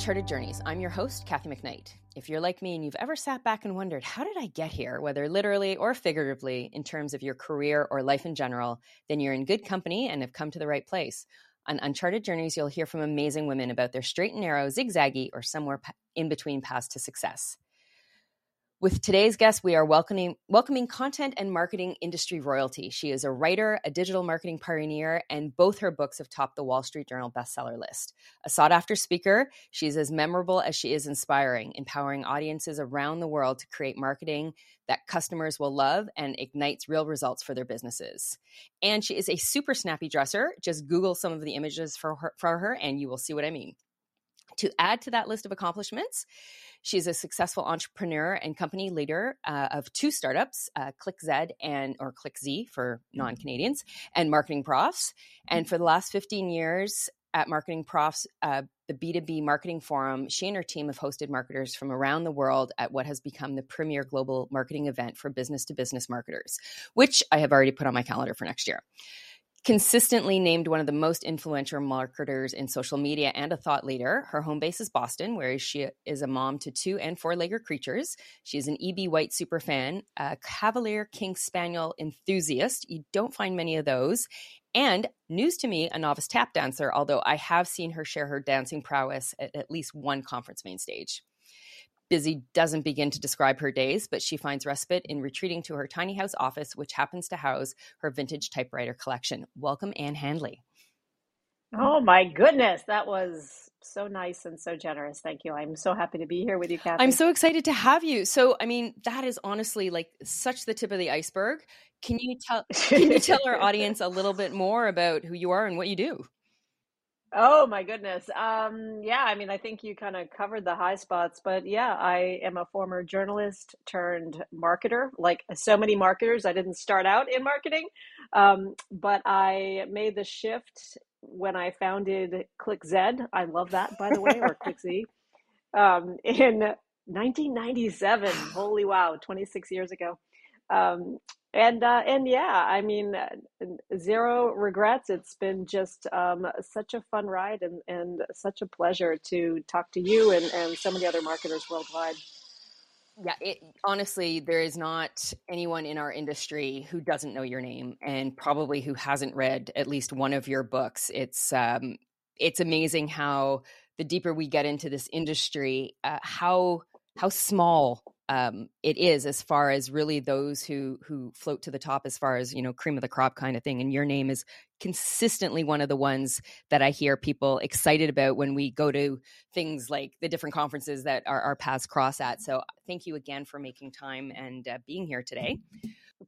Uncharted Journeys. I'm your host, Kathy McKnight. If you're like me and you've ever sat back and wondered, how did I get here, whether literally or figuratively, in terms of your career or life in general, then you're in good company and have come to the right place. On Uncharted Journeys, you'll hear from amazing women about their straight and narrow, zigzaggy, or somewhere in between paths to success. With today's guest, we are welcoming, welcoming content and marketing industry royalty. She is a writer, a digital marketing pioneer, and both her books have topped the Wall Street Journal bestseller list. A sought after speaker, she is as memorable as she is inspiring, empowering audiences around the world to create marketing that customers will love and ignites real results for their businesses. And she is a super snappy dresser. Just Google some of the images for her, for her and you will see what I mean. To add to that list of accomplishments, She's a successful entrepreneur and company leader uh, of two startups, uh, ClickZ and or ClickZ for non-Canadians, and Marketing Profs. And for the last 15 years at Marketing Profs, uh, the B2B Marketing Forum, she and her team have hosted marketers from around the world at what has become the premier global marketing event for business to business marketers, which I have already put on my calendar for next year consistently named one of the most influential marketers in social media and a thought leader. Her home base is Boston, where she is a mom to two and four legger creatures. She is an EB White super fan, a Cavalier King Spaniel enthusiast. You don't find many of those. And news to me, a novice tap dancer, although I have seen her share her dancing prowess at at least one conference main stage. Busy doesn't begin to describe her days, but she finds respite in retreating to her tiny house office, which happens to house her vintage typewriter collection. Welcome, Ann Handley. Oh my goodness, that was so nice and so generous. Thank you. I'm so happy to be here with you, Kathy. I'm so excited to have you. So, I mean, that is honestly like such the tip of the iceberg. Can you tell can you tell our audience a little bit more about who you are and what you do? Oh my goodness. Um, yeah, I mean, I think you kind of covered the high spots, but yeah, I am a former journalist turned marketer. Like so many marketers, I didn't start out in marketing, um, but I made the shift when I founded ClickZ. I love that, by the way, or ClickZ, um, in 1997. Holy wow, 26 years ago. Um, and uh, and yeah, I mean, uh, zero regrets. It's been just um, such a fun ride and, and such a pleasure to talk to you and, and of the other marketers worldwide. Yeah, it, honestly, there is not anyone in our industry who doesn't know your name, and probably who hasn't read at least one of your books. It's um, it's amazing how the deeper we get into this industry, uh, how how small um, it is as far as really those who who float to the top as far as you know cream of the crop kind of thing and your name is consistently one of the ones that i hear people excited about when we go to things like the different conferences that our, our paths cross at so thank you again for making time and uh, being here today.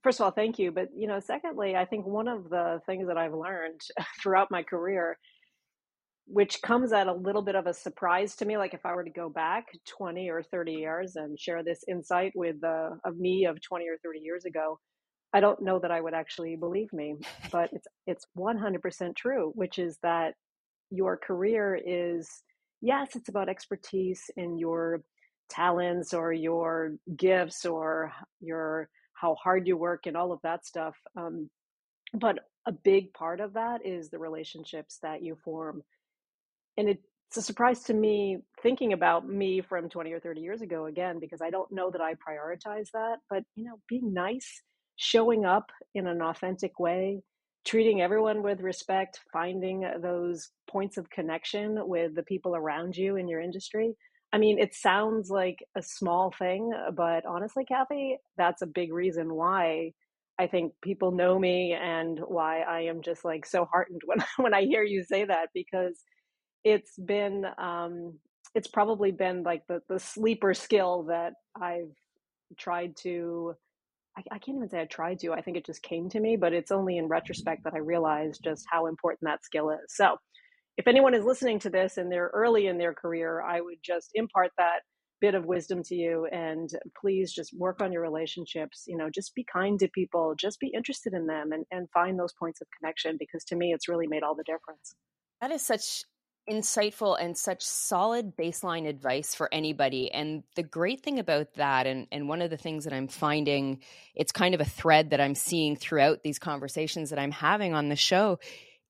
First of all thank you but you know secondly i think one of the things that i've learned throughout my career which comes at a little bit of a surprise to me. Like if I were to go back 20 or 30 years and share this insight with the of me of 20 or 30 years ago, I don't know that I would actually believe me, but it's it's 100% true, which is that your career is yes, it's about expertise in your talents or your gifts or your how hard you work and all of that stuff. Um, but a big part of that is the relationships that you form and it's a surprise to me thinking about me from 20 or 30 years ago again because i don't know that i prioritize that but you know being nice showing up in an authentic way treating everyone with respect finding those points of connection with the people around you in your industry. I mean it sounds like a small thing uh, but honestly kathy that's a big reason why I think people know me and why I am just like so heartened when when I hear you say that because it's been um, it's probably been like the the sleeper skill that I've tried to. I, I can't even say I tried to. I think it just came to me, but it's only in retrospect that I realized just how important that skill is. So, if anyone is listening to this and they're early in their career, I would just impart that bit of wisdom to you and please just work on your relationships you know just be kind to people just be interested in them and, and find those points of connection because to me it's really made all the difference that is such insightful and such solid baseline advice for anybody. And the great thing about that and, and one of the things that i'm finding it's kind of a thread that i'm seeing throughout these conversations that i'm having on the show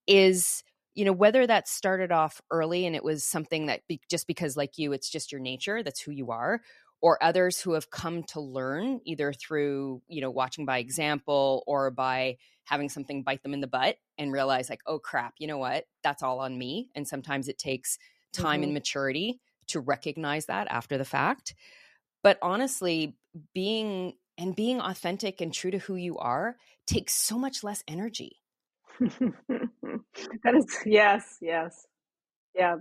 is you know whether that started off early and it was something that be, just because like you it's just your nature that's who you are or others who have come to learn either through you know watching by example or by having something bite them in the butt and realize like oh crap you know what that's all on me and sometimes it takes time mm-hmm. and maturity to recognize that after the fact but honestly being and being authentic and true to who you are takes so much less energy that is yes, yes. Yeah.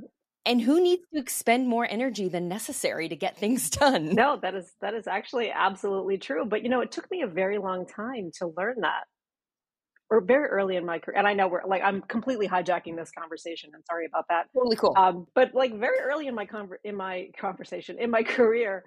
And who needs to expend more energy than necessary to get things done? No, that is that is actually absolutely true. But you know, it took me a very long time to learn that. Or very early in my career, and I know we're like I'm completely hijacking this conversation. And sorry about that. Totally cool. Um, but like very early in my con- in my conversation in my career,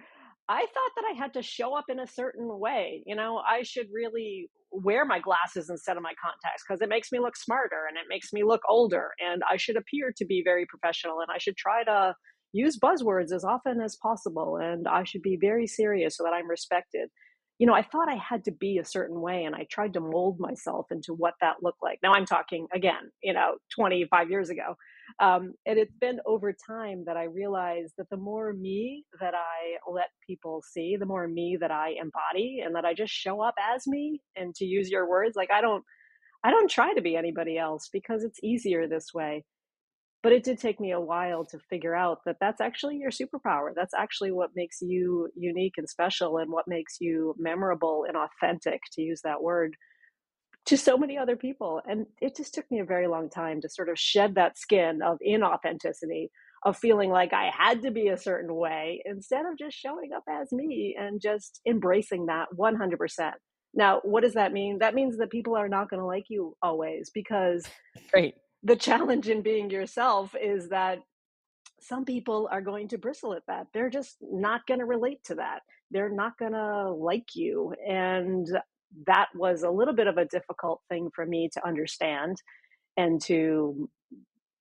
I thought that I had to show up in a certain way. You know, I should really wear my glasses instead of my contacts because it makes me look smarter and it makes me look older. And I should appear to be very professional and I should try to use buzzwords as often as possible. And I should be very serious so that I'm respected. You know, I thought I had to be a certain way and I tried to mold myself into what that looked like. Now I'm talking again, you know, 25 years ago. Um, and it's been over time that I realized that the more me that I let people see, the more me that I embody, and that I just show up as me. And to use your words, like I don't, I don't try to be anybody else because it's easier this way. But it did take me a while to figure out that that's actually your superpower. That's actually what makes you unique and special, and what makes you memorable and authentic, to use that word to so many other people. And it just took me a very long time to sort of shed that skin of inauthenticity, of feeling like I had to be a certain way instead of just showing up as me and just embracing that 100%. Now, what does that mean? That means that people are not going to like you always because the challenge in being yourself is that some people are going to bristle at that. They're just not going to relate to that. They're not going to like you. And that was a little bit of a difficult thing for me to understand and to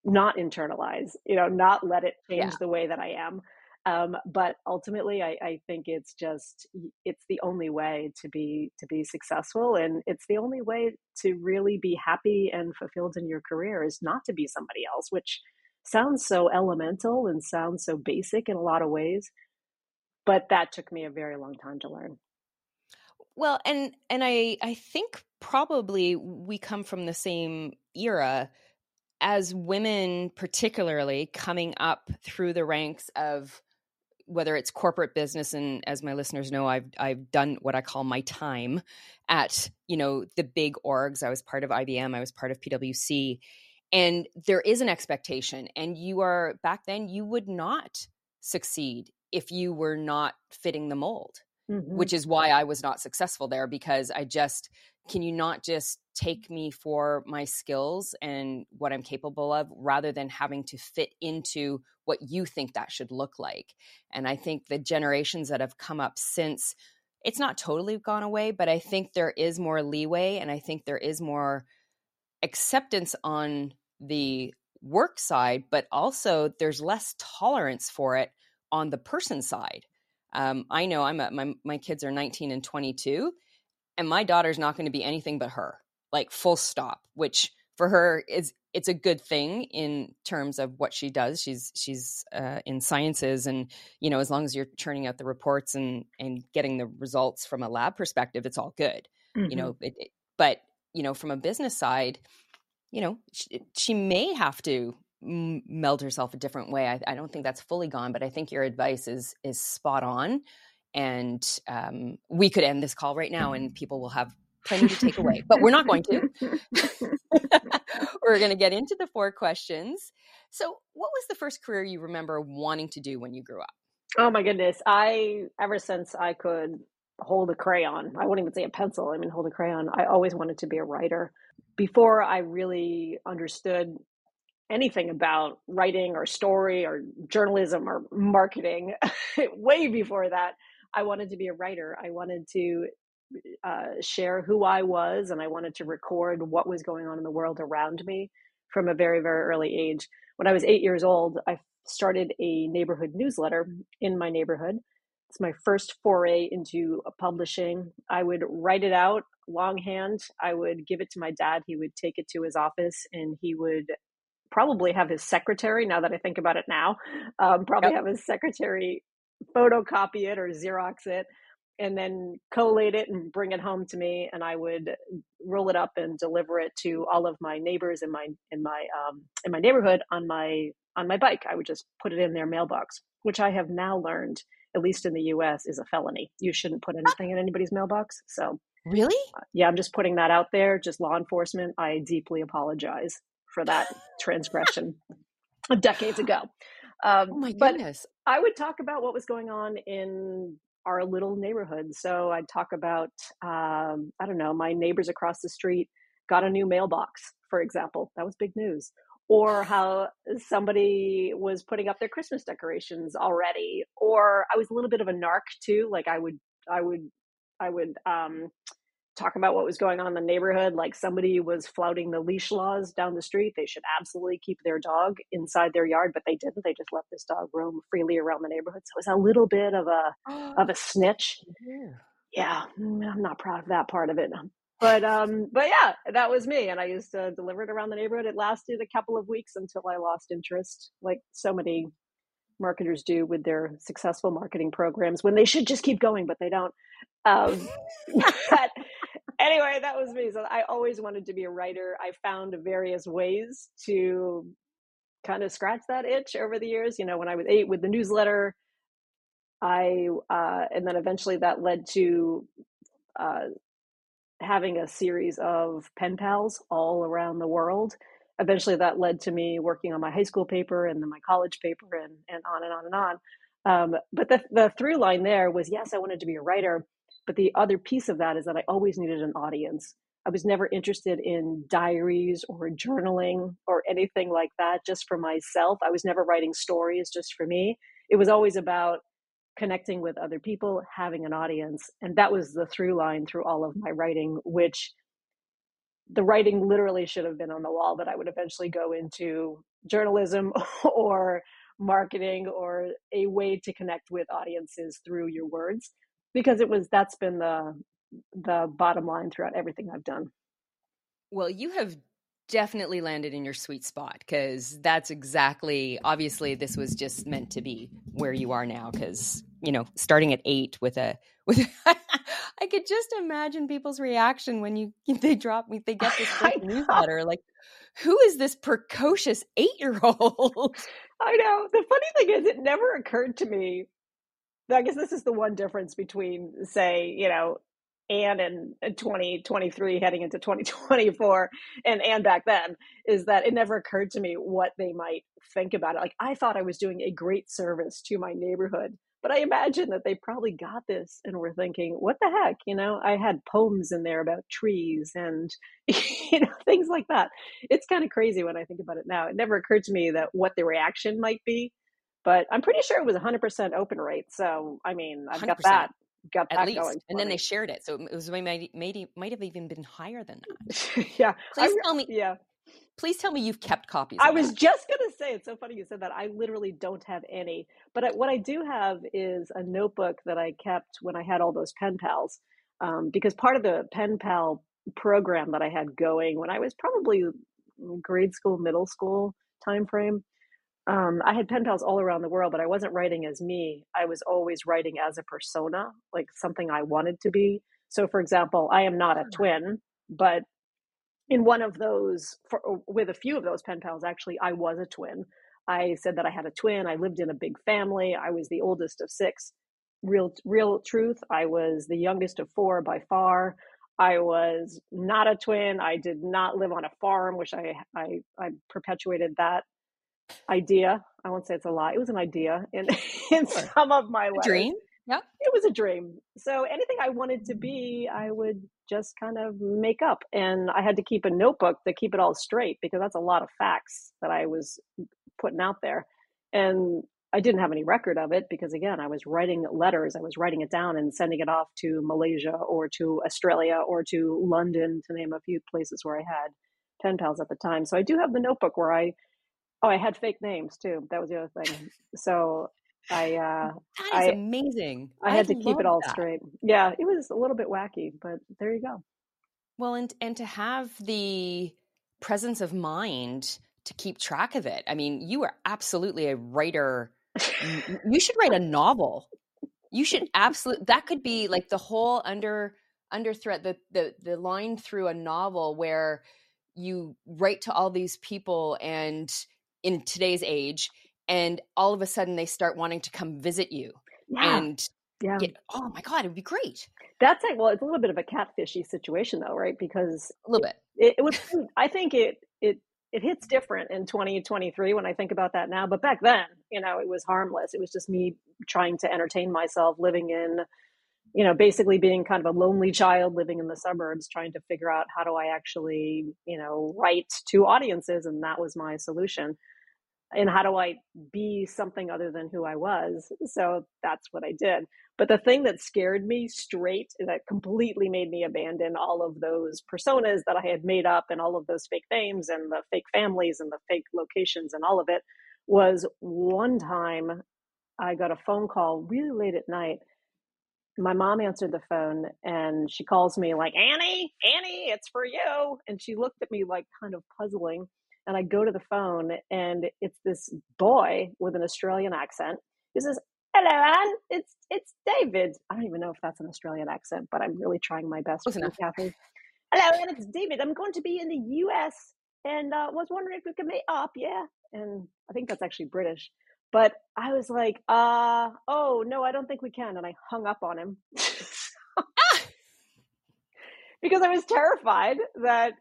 not internalize, you know, not let it change yeah. the way that I am. Um, but ultimately, I, I think it's just it's the only way to be to be successful, and it's the only way to really be happy and fulfilled in your career is not to be somebody else, which sounds so elemental and sounds so basic in a lot of ways. But that took me a very long time to learn. Well, and and I I think probably we come from the same era as women particularly coming up through the ranks of whether it's corporate business and as my listeners know I've I've done what I call my time at you know the big orgs. I was part of IBM I was part of PwC and there is an expectation and you are back then you would not succeed if you were not fitting the mold mm-hmm. which is why I was not successful there because I just can you not just take me for my skills and what I'm capable of rather than having to fit into what you think that should look like. And I think the generations that have come up since it's not totally gone away, but I think there is more leeway and I think there is more acceptance on the work side, but also there's less tolerance for it on the person side. Um, I know I'm a, my my kids are 19 and 22, and my daughter's not going to be anything but her, like full stop. Which for her is it's a good thing in terms of what she does. She's she's uh, in sciences, and you know as long as you're churning out the reports and and getting the results from a lab perspective, it's all good. Mm-hmm. You know, it, it, but you know from a business side, you know she, she may have to meld herself a different way. I, I, don't think that's fully gone, but I think your advice is is spot on. And um, we could end this call right now, and people will have plenty to take away. But we're not going to. we're going to get into the four questions. So, what was the first career you remember wanting to do when you grew up? Oh my goodness! I ever since I could hold a crayon, I wouldn't even say a pencil. I mean, hold a crayon. I always wanted to be a writer before I really understood anything about writing or story or journalism or marketing way before that. I wanted to be a writer. I wanted to uh, share who i was and i wanted to record what was going on in the world around me from a very very early age. When i was eight years old i started a neighborhood newsletter in my neighborhood. It's my first foray into publishing. I would write it out longhand. I would give it to my dad. He would take it to his office and he would probably have his secretary. Now that I think about it now, um, probably yep. have his secretary photocopy it or Xerox it, and then collate it and bring it home to me, and I would roll it up and deliver it to all of my neighbors in my in my um, in my neighborhood on my on my bike. I would just put it in their mailbox, which I have now learned, at least in the U.S., is a felony. You shouldn't put anything in anybody's mailbox. So Really? Uh, yeah, I'm just putting that out there. Just law enforcement. I deeply apologize for that transgression of decades ago. Um, oh my goodness. I would talk about what was going on in our little neighborhood. So I'd talk about, um, I don't know, my neighbors across the street got a new mailbox, for example. That was big news. Or how somebody was putting up their Christmas decorations already. Or I was a little bit of a narc too. Like I would, I would I would um, talk about what was going on in the neighborhood. Like somebody was flouting the leash laws down the street. They should absolutely keep their dog inside their yard, but they didn't. They just let this dog roam freely around the neighborhood. So it was a little bit of a of a snitch. Yeah. yeah, mm, I'm not proud of that part of it. But um, but yeah, that was me, and I used to deliver it around the neighborhood. It lasted a couple of weeks until I lost interest, like so many marketers do with their successful marketing programs when they should just keep going, but they don't. Um, but anyway, that was me. So I always wanted to be a writer. I found various ways to kind of scratch that itch over the years. You know, when I was eight with the newsletter, I uh, and then eventually that led to uh, having a series of pen pals all around the world eventually that led to me working on my high school paper and then my college paper and, and on and on and on. Um, but the, the through line there was yes, I wanted to be a writer. But the other piece of that is that I always needed an audience. I was never interested in diaries or journaling or anything like that just for myself. I was never writing stories just for me. It was always about connecting with other people, having an audience. And that was the through line through all of my writing, which the writing literally should have been on the wall that I would eventually go into journalism or marketing or a way to connect with audiences through your words because it was that's been the the bottom line throughout everything I've done. Well, you have definitely landed in your sweet spot because that's exactly obviously this was just meant to be where you are now because you know starting at eight with a with i could just imagine people's reaction when you they drop me they get this newsletter like who is this precocious eight year old i know. The funny thing is it never occurred to me I guess this is the one difference between, say, you know, and uh, in 2023 heading into 2024 and Ann back then is that it never occurred to me what they might think about it. Like i thought i was doing a great service to my neighborhood but i imagine that they probably got this and were thinking what the heck you know i had poems in there about trees and you know things like that it's kind of crazy when i think about it now it never occurred to me that what the reaction might be but i'm pretty sure it was 100% open rate so i mean i've 100%. got that got at least, and then they shared it, so it was maybe maybe might have even been higher than that. yeah, please I, tell me. Yeah, please tell me you've kept copies. I was that. just gonna say it's so funny you said that. I literally don't have any, but I, what I do have is a notebook that I kept when I had all those pen pals, um, because part of the pen pal program that I had going when I was probably grade school, middle school time frame um, I had pen pals all around the world, but I wasn't writing as me. I was always writing as a persona, like something I wanted to be. So, for example, I am not a twin, but in one of those, for, uh, with a few of those pen pals, actually, I was a twin. I said that I had a twin. I lived in a big family. I was the oldest of six. Real, real truth. I was the youngest of four by far. I was not a twin. I did not live on a farm, which I I, I perpetuated that idea. I won't say it's a lie. It was an idea in in some of my life. Dream. Yeah. It was a dream. So anything I wanted to mm. be, I would just kind of make up. And I had to keep a notebook to keep it all straight because that's a lot of facts that I was putting out there. And I didn't have any record of it because again, I was writing letters, I was writing it down and sending it off to Malaysia or to Australia or to London to name a few places where I had pen pals at the time. So I do have the notebook where I Oh, I had fake names too. That was the other thing. So I uh That is I, amazing. I had I to keep it all that. straight. Yeah, it was a little bit wacky, but there you go. Well, and and to have the presence of mind to keep track of it. I mean, you are absolutely a writer. you should write a novel. You should absolutely that could be like the whole under under threat the the the line through a novel where you write to all these people and in today's age and all of a sudden they start wanting to come visit you yeah. and yeah. Get, oh my god, it would be great. That's like well, it's a little bit of a catfishy situation though, right? Because a little bit. It, it was. I think it it it hits different in 2023 when I think about that now. But back then, you know, it was harmless. It was just me trying to entertain myself, living in, you know, basically being kind of a lonely child living in the suburbs, trying to figure out how do I actually, you know, write to audiences, and that was my solution and how do I be something other than who I was? So that's what I did. But the thing that scared me straight, that completely made me abandon all of those personas that I had made up and all of those fake names and the fake families and the fake locations and all of it, was one time I got a phone call really late at night. My mom answered the phone and she calls me like, Annie, Annie, it's for you. And she looked at me like kind of puzzling and I go to the phone and it's this boy with an Australian accent. He says, "Hello, Ann. It's it's David." I don't even know if that's an Australian accent, but I'm really trying my best. Close enough. Kathy. Hello, and it's David. I'm going to be in the U.S. and uh, was wondering if we could meet up. Yeah, and I think that's actually British. But I was like, uh, oh no, I don't think we can, and I hung up on him. because I was terrified that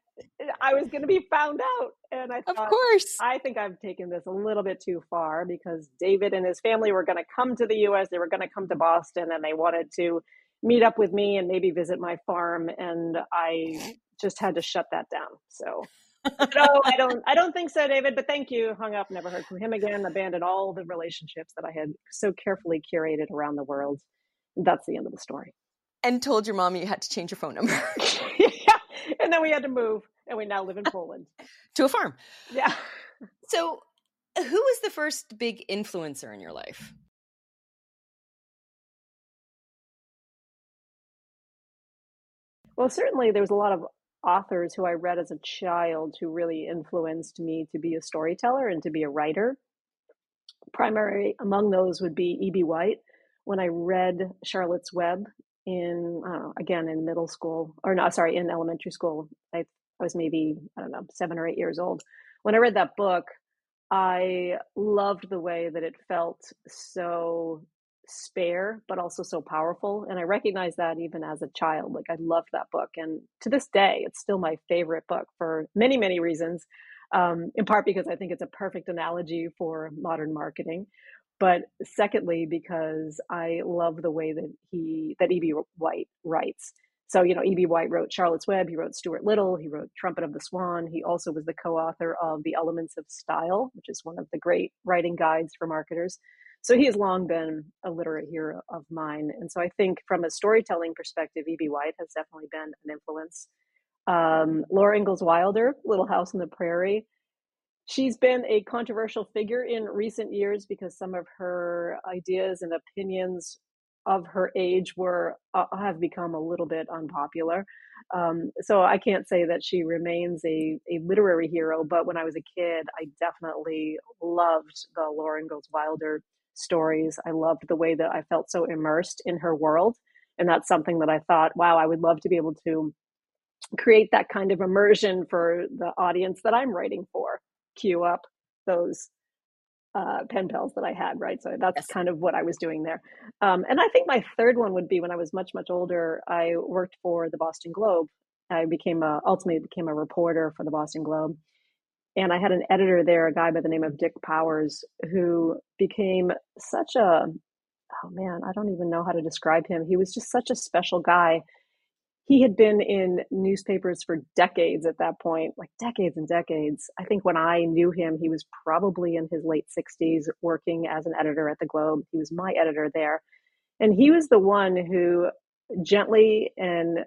I was going to be found out. And I thought, of course, I think I've taken this a little bit too far because David and his family were going to come to the U.S. They were going to come to Boston, and they wanted to meet up with me and maybe visit my farm. And I just had to shut that down. So. no, I don't. I don't think so, David. But thank you. Hung up. Never heard from him again. Abandoned all the relationships that I had so carefully curated around the world. That's the end of the story. And told your mom you had to change your phone number. yeah. and then we had to move, and we now live in Poland to a farm. Yeah. So, who was the first big influencer in your life? Well, certainly there was a lot of authors who I read as a child who really influenced me to be a storyteller and to be a writer. Primary among those would be E.B. White. When I read Charlotte's Web in know, again in middle school or not sorry in elementary school I, I was maybe i don't know seven or eight years old. When i read that book i loved the way that it felt so spare but also so powerful and i recognized that even as a child like i loved that book and to this day it's still my favorite book for many many reasons um, in part because i think it's a perfect analogy for modern marketing but secondly because i love the way that he that eb white writes so you know eb white wrote charlotte's web he wrote stuart little he wrote trumpet of the swan he also was the co-author of the elements of style which is one of the great writing guides for marketers. So he has long been a literate hero of mine. And so i think from a storytelling perspective eb white has definitely been an influence. Um, laura ingalls wilder little house on the prairie She's been a controversial figure in recent years because some of her ideas and opinions of her age were uh, have become a little bit unpopular. Um, so I can't say that she remains a, a literary hero, but when I was a kid, I definitely loved the Laura Ingalls Wilder stories. I loved the way that I felt so immersed in her world. And that's something that I thought, wow, I would love to be able to create that kind of immersion for the audience that I'm writing for Cue up those uh, pen pals that I had, right? So that's yes. kind of what I was doing there. Um, and I think my third one would be when I was much, much older, I worked for the Boston Globe. I became a, ultimately became a reporter for the Boston Globe. And I had an editor there, a guy by the name of Dick Powers, who became such a, oh man, I don't even know how to describe him. He was just such a special guy he had been in newspapers for decades at that point, like decades and decades. I think when I knew him, he was probably in his late 60s working as an editor at the Globe. He was my editor there. And he was the one who gently and,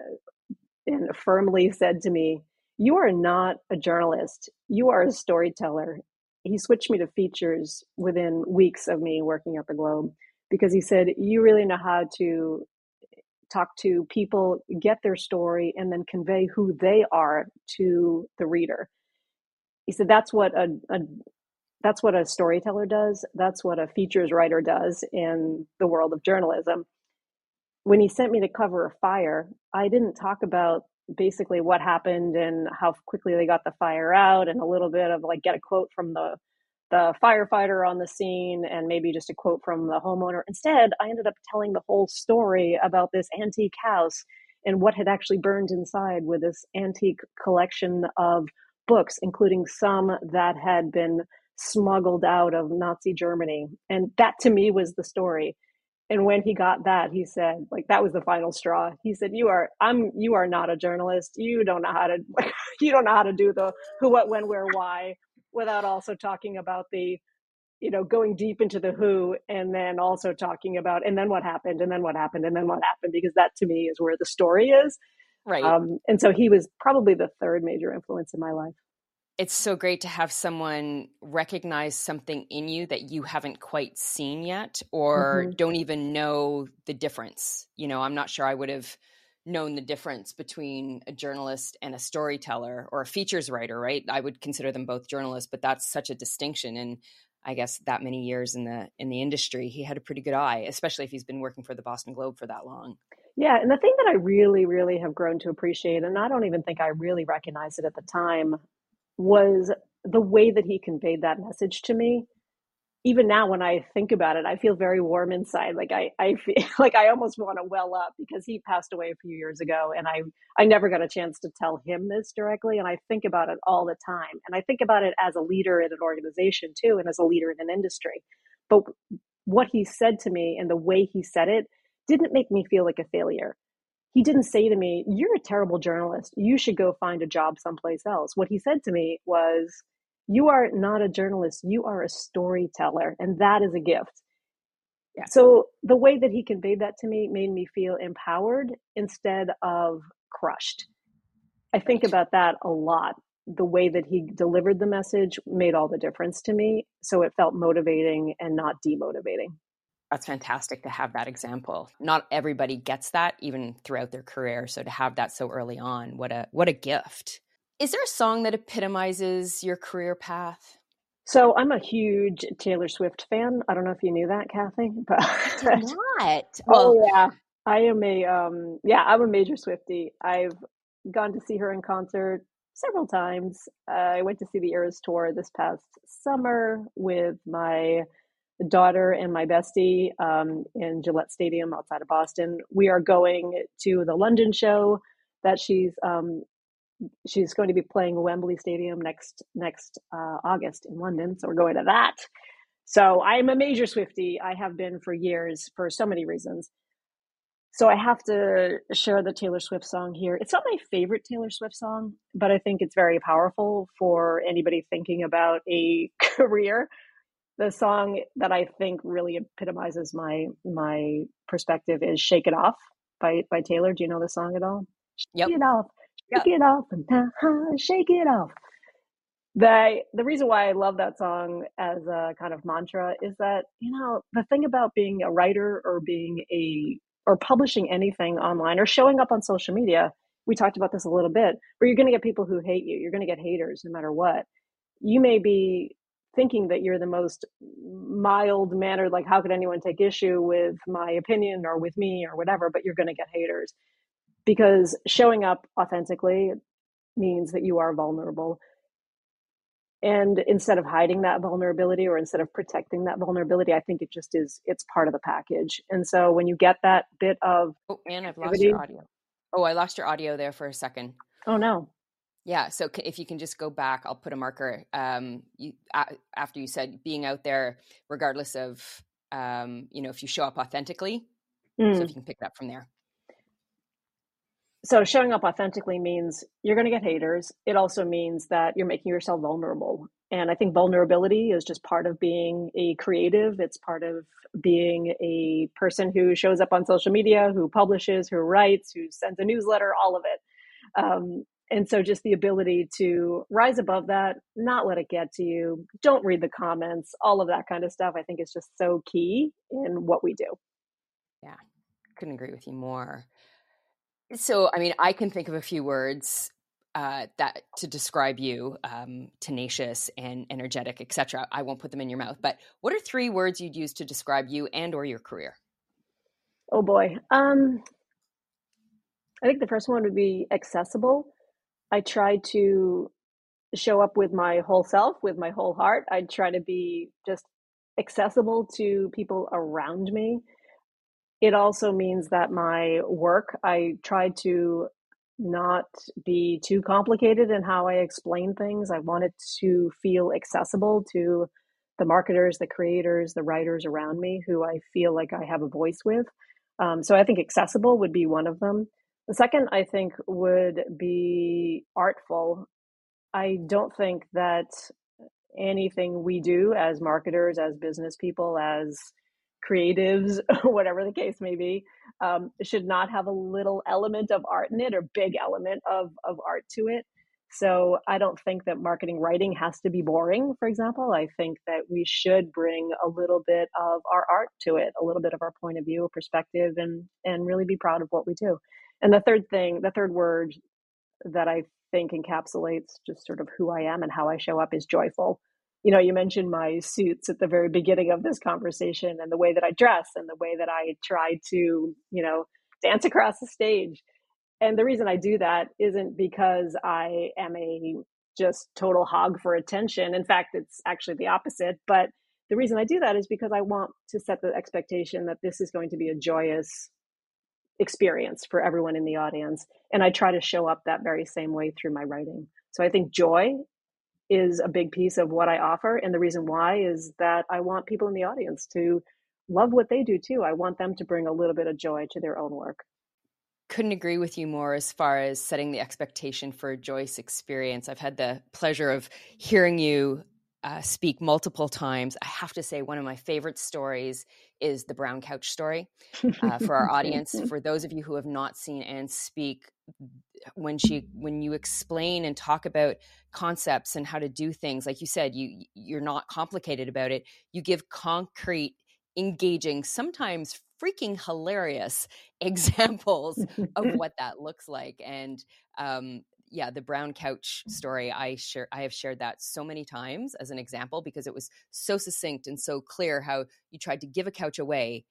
and firmly said to me, You are not a journalist, you are a storyteller. He switched me to features within weeks of me working at the Globe because he said, You really know how to talk to people, get their story, and then convey who they are to the reader. he said that's what a, a that's what a storyteller does. That's what a features writer does in the world of journalism. When he sent me to cover a fire, I didn't talk about basically what happened and how quickly they got the fire out and a little bit of like get a quote from the the firefighter on the scene and maybe just a quote from the homeowner. Instead, I ended up telling the whole story about this antique house and what had actually burned inside with this antique collection of books, including some that had been smuggled out of Nazi Germany. And that to me was the story. And when he got that, he said, like that was the final straw. He said, "You are, I'm, you are not a journalist. You don't know how to, you don't know how to do the who, what, when, where, why, without also talking about the, you know, going deep into the who, and then also talking about, and then what happened, and then what happened, and then what happened, because that to me is where the story is. Right. Um, and so he was probably the third major influence in my life it's so great to have someone recognize something in you that you haven't quite seen yet or mm-hmm. don't even know the difference. You know, I'm not sure I would have known the difference between a journalist and a storyteller or a features writer, right? I would consider them both journalists, but that's such a distinction and I guess that many years in the in the industry, he had a pretty good eye, especially if he's been working for the Boston Globe for that long. Yeah, and the thing that I really, really have grown to appreciate, and I don't even think I really recognized it at the time, was the way that he conveyed that message to me even now when i think about it i feel very warm inside like i i feel like i almost want to well up because he passed away a few years ago and i i never got a chance to tell him this directly and i think about it all the time and i think about it as a leader in an organization too and as a leader in an industry but what he said to me and the way he said it didn't make me feel like a failure he didn't say to me, You're a terrible journalist. You should go find a job someplace else. What he said to me was, You are not a journalist. You are a storyteller. And that is a gift. Yeah. So the way that he conveyed that to me made me feel empowered instead of crushed. I think about that a lot. The way that he delivered the message made all the difference to me. So it felt motivating and not demotivating that's fantastic to have that example. Not everybody gets that even throughout their career, so to have that so early on, what a what a gift. Is there a song that epitomizes your career path? So I'm a huge Taylor Swift fan. I don't know if you knew that, Kathy, but not. Well, oh yeah, I am a um, yeah, I'm a major Swifty. I've gone to see her in concert several times. Uh, I went to see the Eras tour this past summer with my daughter and my bestie um, in Gillette Stadium outside of Boston. We are going to the London show that she's um, she's going to be playing Wembley Stadium next next uh, August in London. So we're going to that. So I am a major Swifty. I have been for years for so many reasons. So I have to share the Taylor Swift song here. It's not my favorite Taylor Swift song, but I think it's very powerful for anybody thinking about a career the song that I think really epitomizes my my perspective is "Shake It Off" by by Taylor. Do you know the song at all? Shake it off, shake yep. it off, and shake it off. The the reason why I love that song as a kind of mantra is that you know the thing about being a writer or being a or publishing anything online or showing up on social media. We talked about this a little bit, where you're going to get people who hate you. You're going to get haters no matter what. You may be thinking that you're the most mild mannered like how could anyone take issue with my opinion or with me or whatever but you're going to get haters because showing up authentically means that you are vulnerable and instead of hiding that vulnerability or instead of protecting that vulnerability i think it just is it's part of the package and so when you get that bit of oh and i've lost your audio oh i lost your audio there for a second oh no yeah. So if you can just go back, I'll put a marker. Um, you, after you said being out there, regardless of, um, you know, if you show up authentically. Mm. So if mm. you can pick up from there. So showing up authentically means you're going to get haters. It also means that you're making yourself vulnerable. And I think vulnerability is just part of being a creative. It's part of being a person who shows up on social media, who publishes, who writes, who sends a newsletter, all of it. Um, and so just the ability to rise above that not let it get to you don't read the comments all of that kind of stuff i think is just so key in what we do yeah couldn't agree with you more so i mean i can think of a few words uh, that to describe you um, tenacious and energetic etc i won't put them in your mouth but what are three words you'd use to describe you and or your career? Oh boy. Um, i think the first one would be accessible. I try to show up with my whole self with my whole heart. I try to be just accessible to people around me it also means that my work i try to not be too complicated in how I explain things. I want it to feel accessible to the marketers, the creators, the writers around me who I feel like I have a voice with. Um, so I think accessible would be one of them. The second, I think, would be artful. I don't think that anything we do as marketers, as business people, as creatives, whatever the case may be, um, should not have a little element of art in it or big element of, of art to it. So I don't think that marketing writing has to be boring, for example. I think that we should bring a little bit of our art to it, a little bit of our point of view, perspective, and and really be proud of what we do. And the third thing, the third word that I think encapsulates just sort of who I am and how I show up is joyful you know, you mentioned my suits at the very beginning of this conversation and the way that I dress and the way that I try to, you know, dance across the stage. And the reason I do that isn't because I am a just total hog for attention. In fact, it's actually the opposite. But the reason I do that is because I want to set the expectation that this is going to be a joyous experience for everyone in the audience. And I try to show up that very same way through my writing. So I think joy is a big piece of what I offer. And the reason why is that I want people in the audience to love what they do too. I want them to bring a little bit of joy to their own work. Couldn't agree with you more as far as setting the expectation for a joyous experience. I've had the pleasure of hearing you uh, speak multiple times. I have to say, one of my favorite stories is the brown couch story. Uh, for our audience, for those of you who have not seen Ann speak, when she when you explain and talk about concepts and how to do things, like you said, you you're not complicated about it. You give concrete, engaging, sometimes freaking hilarious examples of what that looks like, and um, yeah, the brown couch story, I share I have shared that so many times as an example because it was so succinct and so clear how you tried to give a couch away,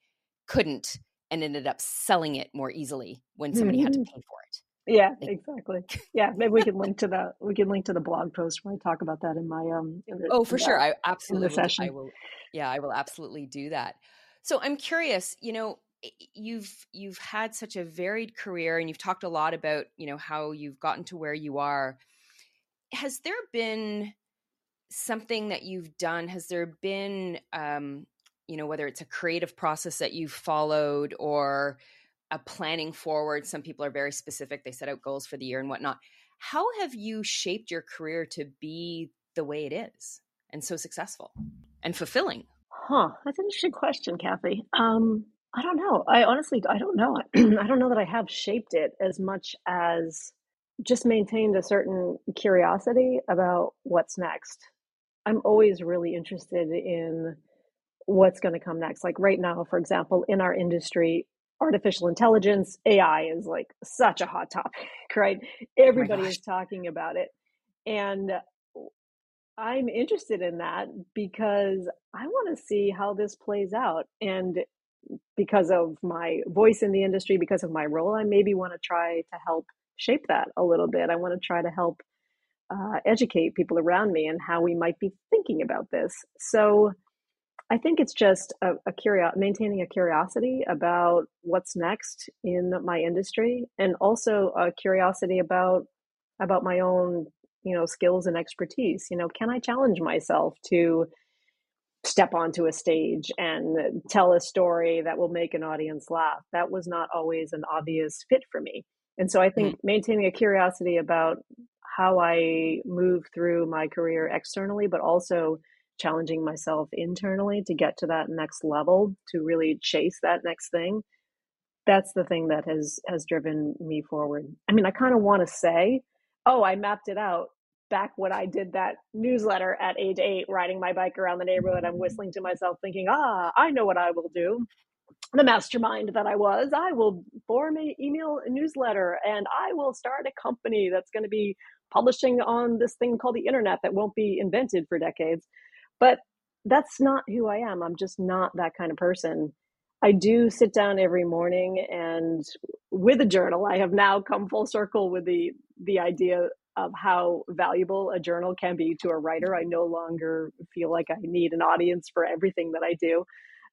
couldn't, and ended up selling it more easily when somebody mm-hmm. had to mm-hmm. pay for it. Yeah, exactly. Yeah, maybe we can link to the we can link to the blog post where I talk about that in my um. In the, oh, for sure, I absolutely. Session. I will. Yeah, I will absolutely do that. So I'm curious. You know, you've you've had such a varied career and you've talked a lot about you know how you've gotten to where you are. Has there been something that you've done has there been um you know whether it's a creative process that you've followed or a planning forward some people are very specific they set out goals for the year and whatnot. How have you shaped your career to be the way it is and so successful and fulfilling? Huh that's an interesting question kathy. Um I don't know. I honestly, I don't know. I don't know that I have shaped it as much as just maintained a certain curiosity about what's next. I'm always really interested in what's going to come next. Like right now, for example, in our industry, artificial intelligence, AI is like such a hot topic, right? Oh Everybody oh is talking about it. And I'm interested in that because I want to see how this plays out. And because of my voice in the industry, because of my role, I maybe want to try to help shape that a little bit. I want to try to help uh, educate people around me and how we might be thinking about this. So I think it's just a, a curiosity, maintaining a curiosity about what's next in my industry, and also a curiosity about about my own, you know, skills and expertise. You know, can I challenge myself to step onto a stage and tell a story that will make an audience laugh. That was not always an obvious fit for me. And so I think mm-hmm. maintaining a curiosity about how I move through my career externally, but also challenging myself internally to get to that next level, to really chase that next thing. That's the thing that has has driven me forward. I mean, I kind of want to say, "Oh, I mapped it out." Back when I did that newsletter at age eight, riding my bike around the neighborhood, I'm whistling to myself, thinking, ah, I know what I will do. The mastermind that I was, I will form a email newsletter and I will start a company that's going to be publishing on this thing called the internet that won't be invented for decades. But that's not who I am. I'm just not that kind of person. I do sit down every morning and with a journal. I have now come full circle with the the idea of how valuable a journal can be to a writer. I no longer feel like I need an audience for everything that I do.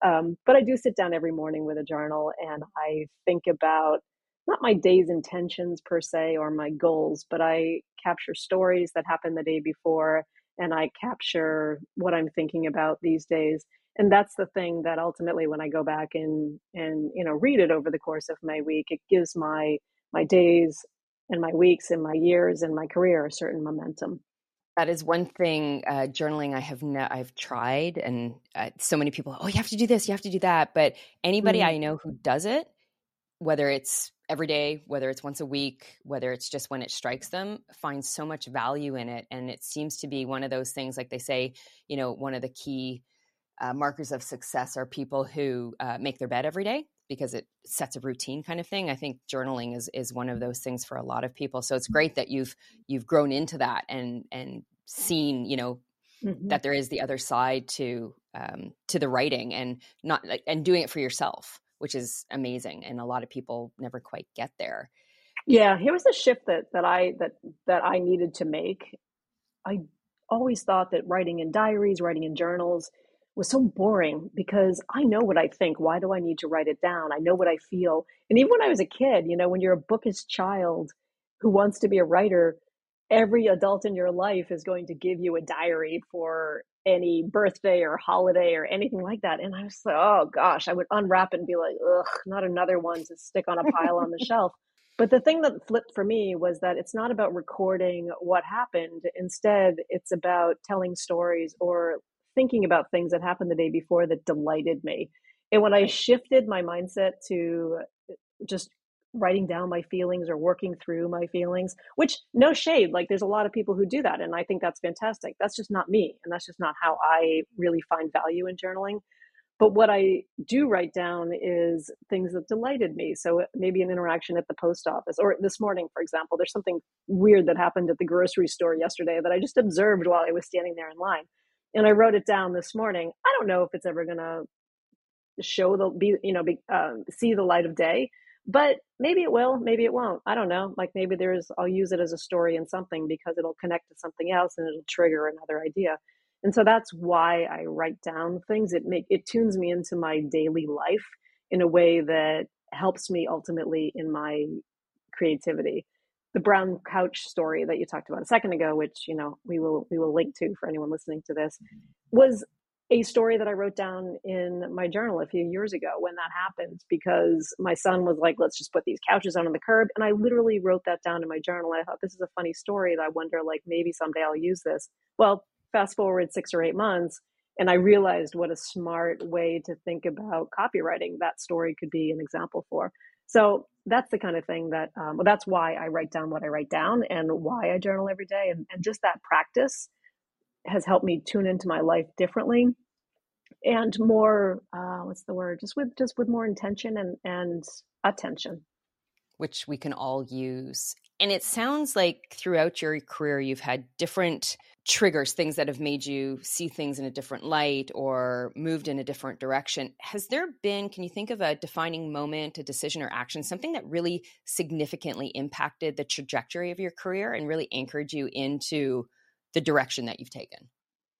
Um, but I do sit down every morning with a journal and I think about not my day's intentions per se or my goals, but I capture stories that happened the day before and I capture what I'm thinking about these days. And that's the thing that ultimately when I go back and and you know read it over the course of my week, it gives my my days and my weeks and my years and my career a certain momentum. That is one thing uh, journaling I have ne- I've tried, and uh, so many people. Oh, you have to do this, you have to do that. But anybody mm-hmm. I know who does it, whether it's every day, whether it's once a week, whether it's just when it strikes them, finds so much value in it. And it seems to be one of those things, like they say, you know, one of the key uh, markers of success are people who uh, make their bed every day because it sets a routine kind of thing. I think journaling is is one of those things for a lot of people. So it's great that you've you've grown into that and and seen, you know, mm-hmm. that there is the other side to um, to the writing and not and doing it for yourself which is amazing. And a lot of people never quite get there. Yeah, here was the shift that that I that that I needed to make. I always thought that writing in diaries, writing in journals was so boring because I know what I think. Why do I need to write it down? I know what I feel. And even when I was a kid, you know, when you're a bookish child who wants to be a writer, every adult in your life is going to give you a diary for any birthday or holiday or anything like that. And I was like, oh gosh, I would unwrap it and be like, ugh, not another one to stick on a pile on the shelf. But the thing that flipped for me was that it's not about recording what happened. Instead, it's about telling stories or thinking about things that happened the day before that delighted me. And when I shifted my mindset to uh, just writing down my feelings or working through my feelings, which no shade, like there's a lot of people who do that. And I think that's fantastic. That's just not me. And that's just not how I really find value in journaling. But what I do write down is things that delighted me. So uh, maybe an interaction at the post office or this morning, for example, there's something weird that happened at the grocery store yesterday that I just observed while I was standing there in line. And I wrote it down this morning. I don't know if it's ever going to show the be you know be, uh, see the light of day but maybe it will maybe it won't i don't know like maybe there's i'll use it as a story in something because it'll connect to something else and it'll trigger another idea and so that's why i write down things it make it tunes me into my daily life in a way that helps me ultimately in my creativity the brown couch story that you talked about a second ago which you know we will we will link to for anyone listening to this was a story that I wrote down in my journal a few years ago when that happened because my son was like, let's just put these couches on the curb. And I literally wrote that down in my journal. I thought, this is a funny story. And I wonder, like, maybe someday I'll use this. Well, fast forward six or eight months, and I realized what a smart way to think about copywriting that story could be an example for. So that's the kind of thing that, um, well, that's why I write down what I write down and why I journal every day. And, and just that practice has helped me tune into my life differently and more uh, what's the word? Just with just with more intention and and attention. Which we can all use. And it sounds like throughout your career you've had different triggers things that have made you see things in a different light or moved in a different direction has there been can you think of a defining moment a decision or action something that really significantly impacted the trajectory of your career and really anchored you into the direction that you've taken?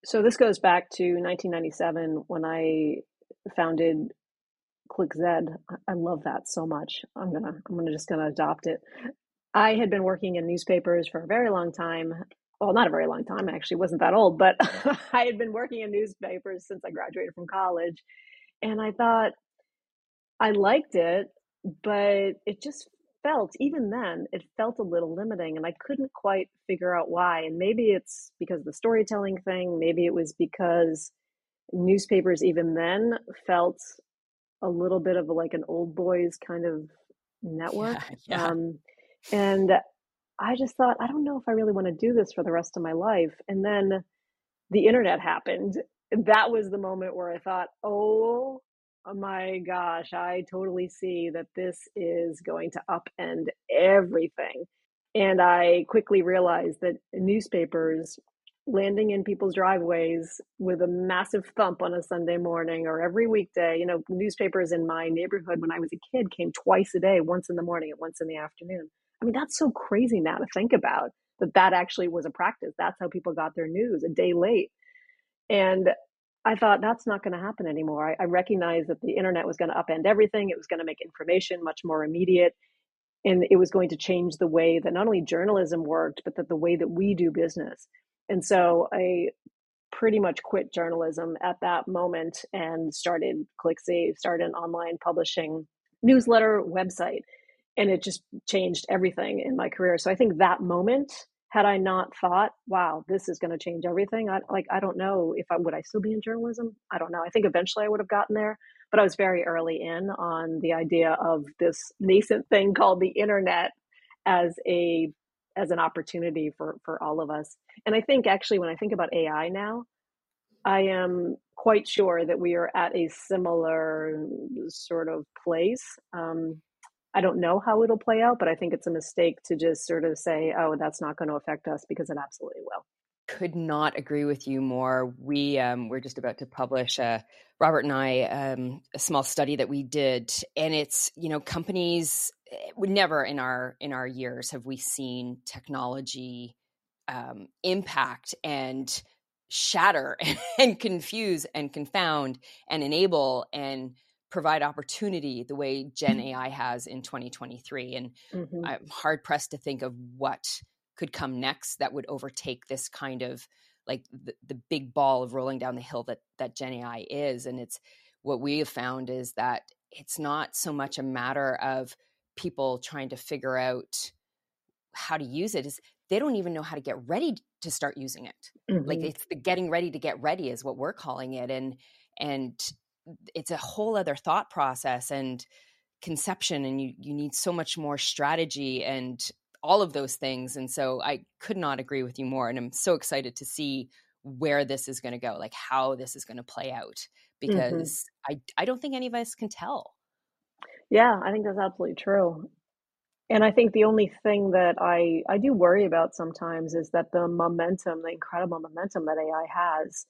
So this goes back to 1997 when I founded ClickZ. I love that so much. I'm gonna I'm gonna just gonna adopt it. I had been working in newspapers for a very long time. Well, not a very long time. I actually wasn't that old, but I had been working in newspapers since I graduated from college. And I thought I liked it, but it just felt even then it felt a little limiting and i couldn't quite figure out why and maybe it's because of the storytelling thing maybe it was because newspapers even then felt a little bit of like an old boys kind of network yeah, yeah. Um, and i just thought i don't know if i really want to do this for the rest of my life and then the internet happened that was the moment where i thought oh my gosh, I totally see that this is going to upend everything. And I quickly realized that newspapers landing in people's driveways with a massive thump on a Sunday morning or every weekday. You know, newspapers in my neighborhood when I was a kid came twice a day, once in the morning and once in the afternoon. I mean, that's so crazy now to think about that that actually was a practice. That's how people got their news a day late. And I thought that's not going to happen anymore. I, I recognized that the internet was going to upend everything. It was going to make information much more immediate. And it was going to change the way that not only journalism worked, but that the way that we do business. And so I pretty much quit journalism at that moment and started ClickZ, started an online publishing newsletter website. And it just changed everything in my career. So I think that moment, had I not thought, wow, this is going to change everything, I, like, I don't know if I would I still be in journalism? I don't know. I think eventually I would have gotten there, but I was very early in on the idea of this nascent thing called the internet as a as an opportunity for for all of us. And I think actually when I think about AI now, I am quite sure that we are at a similar sort of place. Um, I don't know how it'll play out, but I think it's a mistake to just sort of say, "Oh, that's not going to affect us," because it absolutely will. Could not agree with you more. We um, we're just about to publish uh, Robert and I um, a small study that we did, and it's you know companies Eh, never in our in our years have we seen technology um, impact and shatter and confuse and confound and enable and provide opportunity the way Gen mm-hmm. AI has in 2023. And mm-hmm. I'm hard pressed to think of what could come next that would overtake this kind of like the, the big ball of rolling down the hill that that Gen AI is. And it's what we have found is that it's not so much a matter of people trying to figure out how to use it is they don't even know how to get ready to start using it mm-hmm. like it's the getting ready to get ready is what we're calling it and and it's a whole other thought process and conception and you you need so much more strategy and all of those things and so i could not agree with you more and i'm so excited to see where this is going to go like how this is going to play out mm-hmm. because mm-hmm. i i don't think any of us can tell yeah, I think that's absolutely true. And I think the only thing that I I do worry about sometimes is that the momentum, the incredible momentum that AI has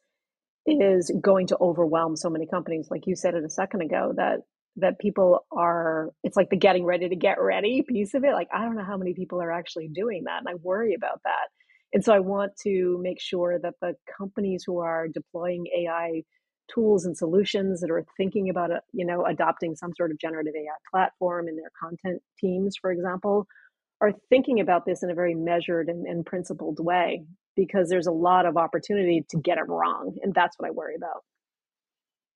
is going to overwhelm so many companies like you said it a second ago that that people are it's like the getting ready to get ready piece of it like i don't know how many people are actually doing that and i worry about that. And so i want to make sure that the companies who are deploying ai tools and solutions that are thinking about, uh, you know, adopting some sort of generative AI platform in their content teams, for example, are thinking about this in a very measured and, and principled way because there's a lot of opportunity to get it wrong. And that's what I worry about.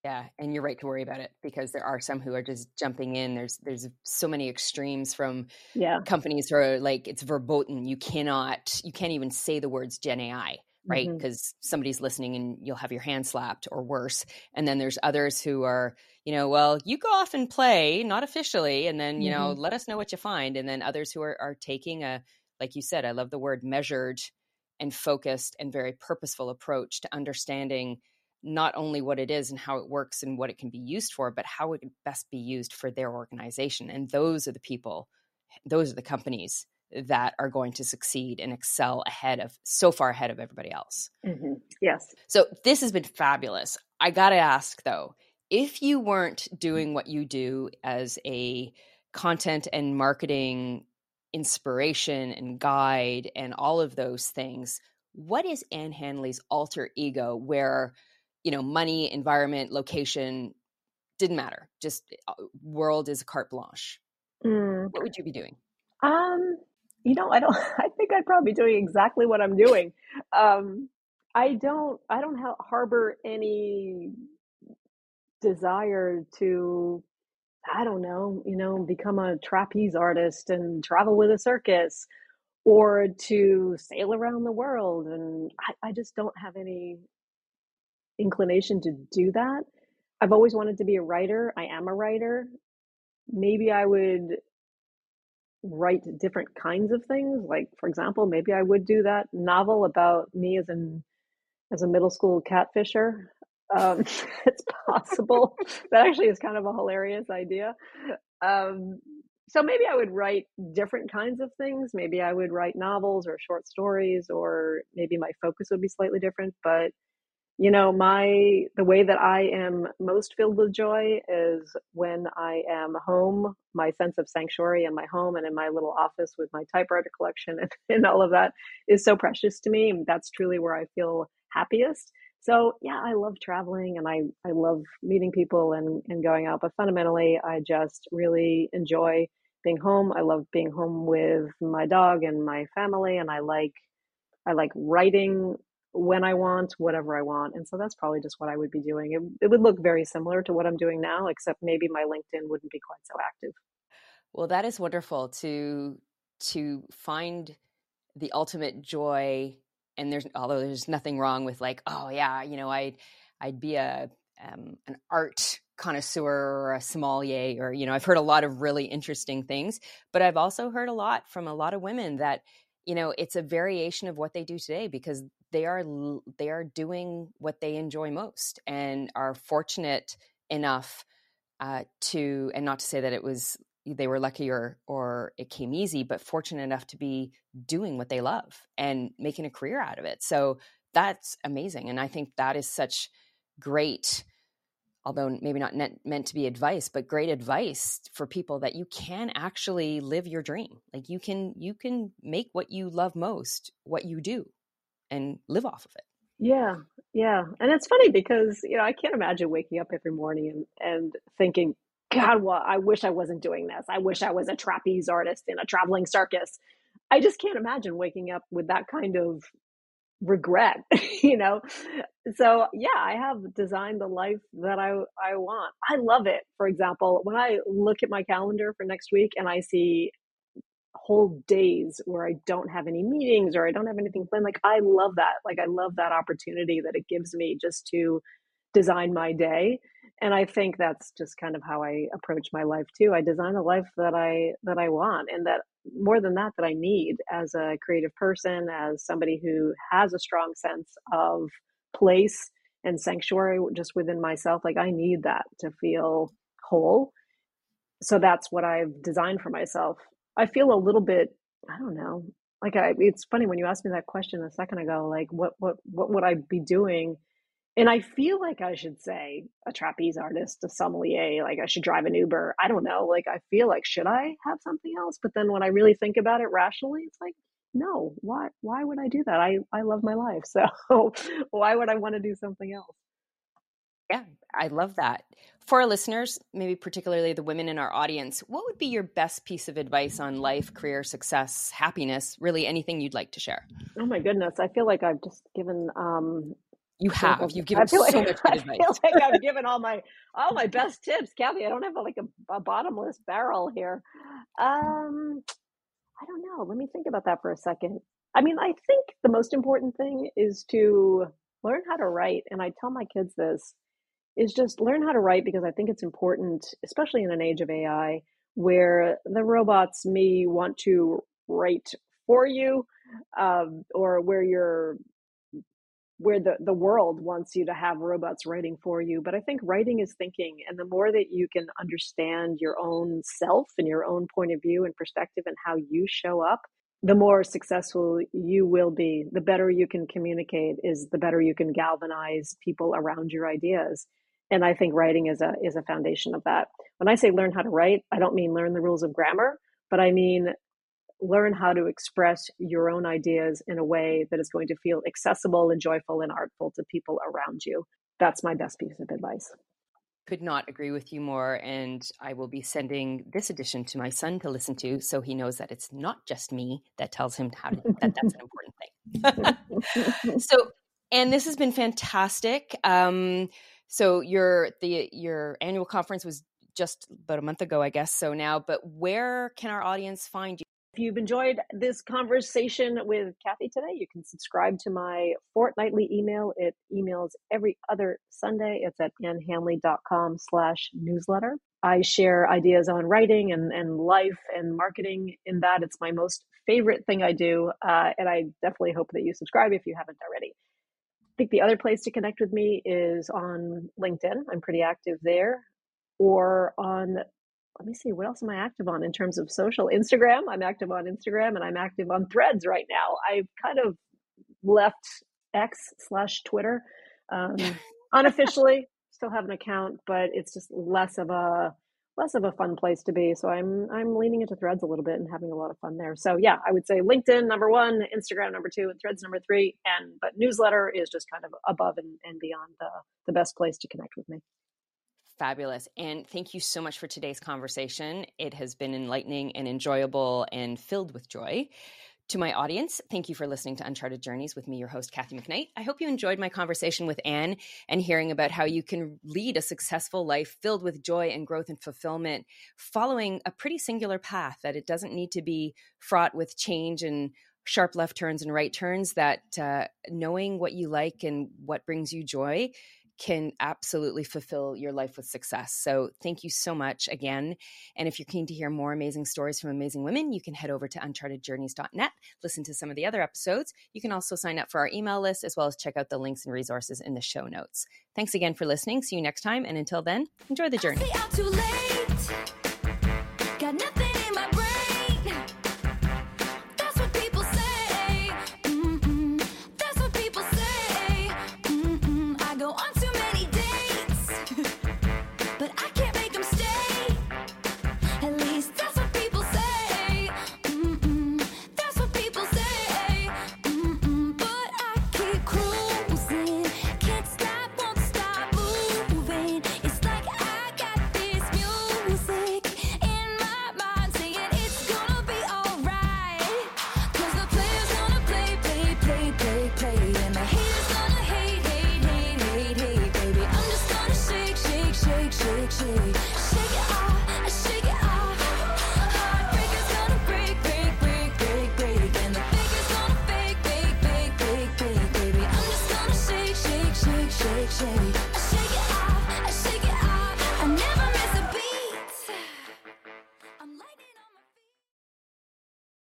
Yeah, and you're right to worry about it because there are some who are just jumping in. There's there's so many extremes from yeah. companies who are like it's verboten. You cannot you can't even say the words Gen AI right? Because mm-hmm. somebody's listening and you'll have your hand slapped or worse. And then there's others who are, you know, well, you go off and play, not officially, and then, you mm-hmm. know, let us know what you find. And then others who are, are taking a, like you said, I love the word measured and focused and very purposeful approach to understanding not only what it is and how it works and what it can be used for, but how it can best be used for their organization. And those are the people, those are the companies that are going to succeed and excel ahead of so far ahead of everybody else. Mm-hmm. Yes. So this has been fabulous. I got to ask though, if you weren't doing what you do as a content and marketing inspiration and guide and all of those things, what is Ann Handley's alter ego where, you know, money, environment, location didn't matter. Just uh, world is carte blanche. Mm. What would you be doing? Um, you know, I don't. I think I'd probably be doing exactly what I'm doing. Um, I don't. I don't ha- harbor any desire to. I don't know. You know, become a trapeze artist and travel with a circus, or to sail around the world. And I, I just don't have any inclination to do that. I've always wanted to be a writer. I am a writer. Maybe I would write different kinds of things. Like, for example, maybe I would do that novel about me as an as a middle school catfisher. Um, it's possible. that actually is kind of a hilarious idea. Um, so maybe I would write different kinds of things. Maybe I would write novels or short stories, or maybe my focus would be slightly different. But you know, my the way that I am most filled with joy is when I am home. My sense of sanctuary in my home and in my little office with my typewriter collection and, and all of that is so precious to me. That's truly where I feel happiest. So yeah, I love traveling and I, I love meeting people and, and going out, but fundamentally I just really enjoy being home. I love being home with my dog and my family and I like I like writing when I want, whatever I want. And so that's probably just what I would be doing. It, it would look very similar to what I'm doing now, except maybe my LinkedIn wouldn't be quite so active. Well, that is wonderful to to find the ultimate joy and there's although there's nothing wrong with like oh yeah you know i'd i'd be a um, an art connoisseur or a sommelier or you know i've heard a lot of really interesting things but i've also heard a lot from a lot of women that you know it's a variation of what they do today because they are they are doing what they enjoy most and are fortunate enough uh, to and not to say that it was they were lucky or or it came easy but fortunate enough to be doing what they love and making a career out of it. So that's amazing and i think that is such great although maybe not meant to be advice but great advice for people that you can actually live your dream. Like you can you can make what you love most what you do and live off of it. Yeah yeah and it's funny because you know i can't imagine waking up every morning and and thinking God, well, I wish I wasn't doing this. I wish I was a trapeze artist in a traveling circus. I just can't imagine waking up with that kind of regret, you know? So, yeah, I have designed the life that I, I want. I love it. For example, when I look at my calendar for next week and I see whole days where I don't have any meetings or I don't have anything planned, like I love that. Like, I love that opportunity that it gives me just to design my day and i think that's just kind of how i approach my life too. I design a life that i that i want and that more than that that i need as a creative person as somebody who has a strong sense of place and sanctuary just within myself like i need that to feel whole. So that's what i've designed for myself. I feel a little bit i don't know like I, it's funny when you asked me that question a second ago like what what what would i be doing and I feel like I should say a trapeze artist, a sommelier, like I should drive an Uber. I don't know. Like I feel like should I have something else? But then when I really think about it rationally, it's like, no, why why would I do that? I, I love my life. So why would I want to do something else? Yeah, I love that. For our listeners, maybe particularly the women in our audience, what would be your best piece of advice on life, career, success, happiness, really anything you'd like to share? Oh my goodness. I feel like I've just given um, you have. You've given so like, much good I feel like I've given all my all my best tips, Kathy. I don't have like a, a, bottomless barrel here. Um, I don't know. Let me think about that for a second. I mean, I think the most important thing is to learn how to write, and I tell my kids this is just learn how to write because I think it's important, especially in an age of AI, where the robots may want to write for you, um, or where you're where the, the world wants you to have robots writing for you. But I think writing is thinking. And the more that you can understand your own self and your own point of view and perspective and how you show up, the more successful you will be. The better you can communicate is the better you can galvanize people around your ideas. And I think writing is a is a foundation of that. When I say learn how to write, I don't mean learn the rules of grammar, but I mean learn how to express your own ideas in a way that is going to feel accessible and joyful and artful to people around you. That's my best piece of advice. Could not agree with you more. And I will be sending this edition to my son to listen to so he knows that it's not just me that tells him how to, that that's an important thing. so, and this has been fantastic. Um, so your the your annual conference was just about a month ago, I guess. So now, but where can our audience find you? If you've enjoyed this conversation with Kathy today, you can subscribe to my fortnightly email. It emails every other Sunday. It's at annhandley.com slash newsletter. I share ideas on writing and, and life and marketing in that. It's my most favorite thing I do. Uh, and I definitely hope that you subscribe if you haven't already. I think the other place to connect with me is on LinkedIn. I'm pretty active there or on let me see, what else am I active on in terms of social? Instagram. I'm active on Instagram and I'm active on threads right now. I've kind of left X slash Twitter um, unofficially. Still have an account, but it's just less of a less of a fun place to be. So I'm I'm leaning into Threads a little bit and having a lot of fun there. So yeah, I would say LinkedIn number one, Instagram number two, and Threads number three. And but newsletter is just kind of above and, and beyond the the best place to connect with me. Fabulous. And thank you so much for today's conversation. It has been enlightening and enjoyable and filled with joy. To my audience, thank you for listening to Uncharted Journeys with me, your host, Kathy McKnight. I hope you enjoyed my conversation with Ann and hearing about how you can lead a successful life filled with joy and growth and fulfillment, following a pretty singular path that it doesn't need to be fraught with change and sharp left turns and right turns, that uh, knowing what you like and what brings you joy can absolutely fulfill your life with success. So, thank you so much again. And if you're keen to hear more amazing stories from amazing women, you can head over to unchartedjourneys.net, listen to some of the other episodes. You can also sign up for our email list as well as check out the links and resources in the show notes. Thanks again for listening. See you next time. And until then, enjoy the journey.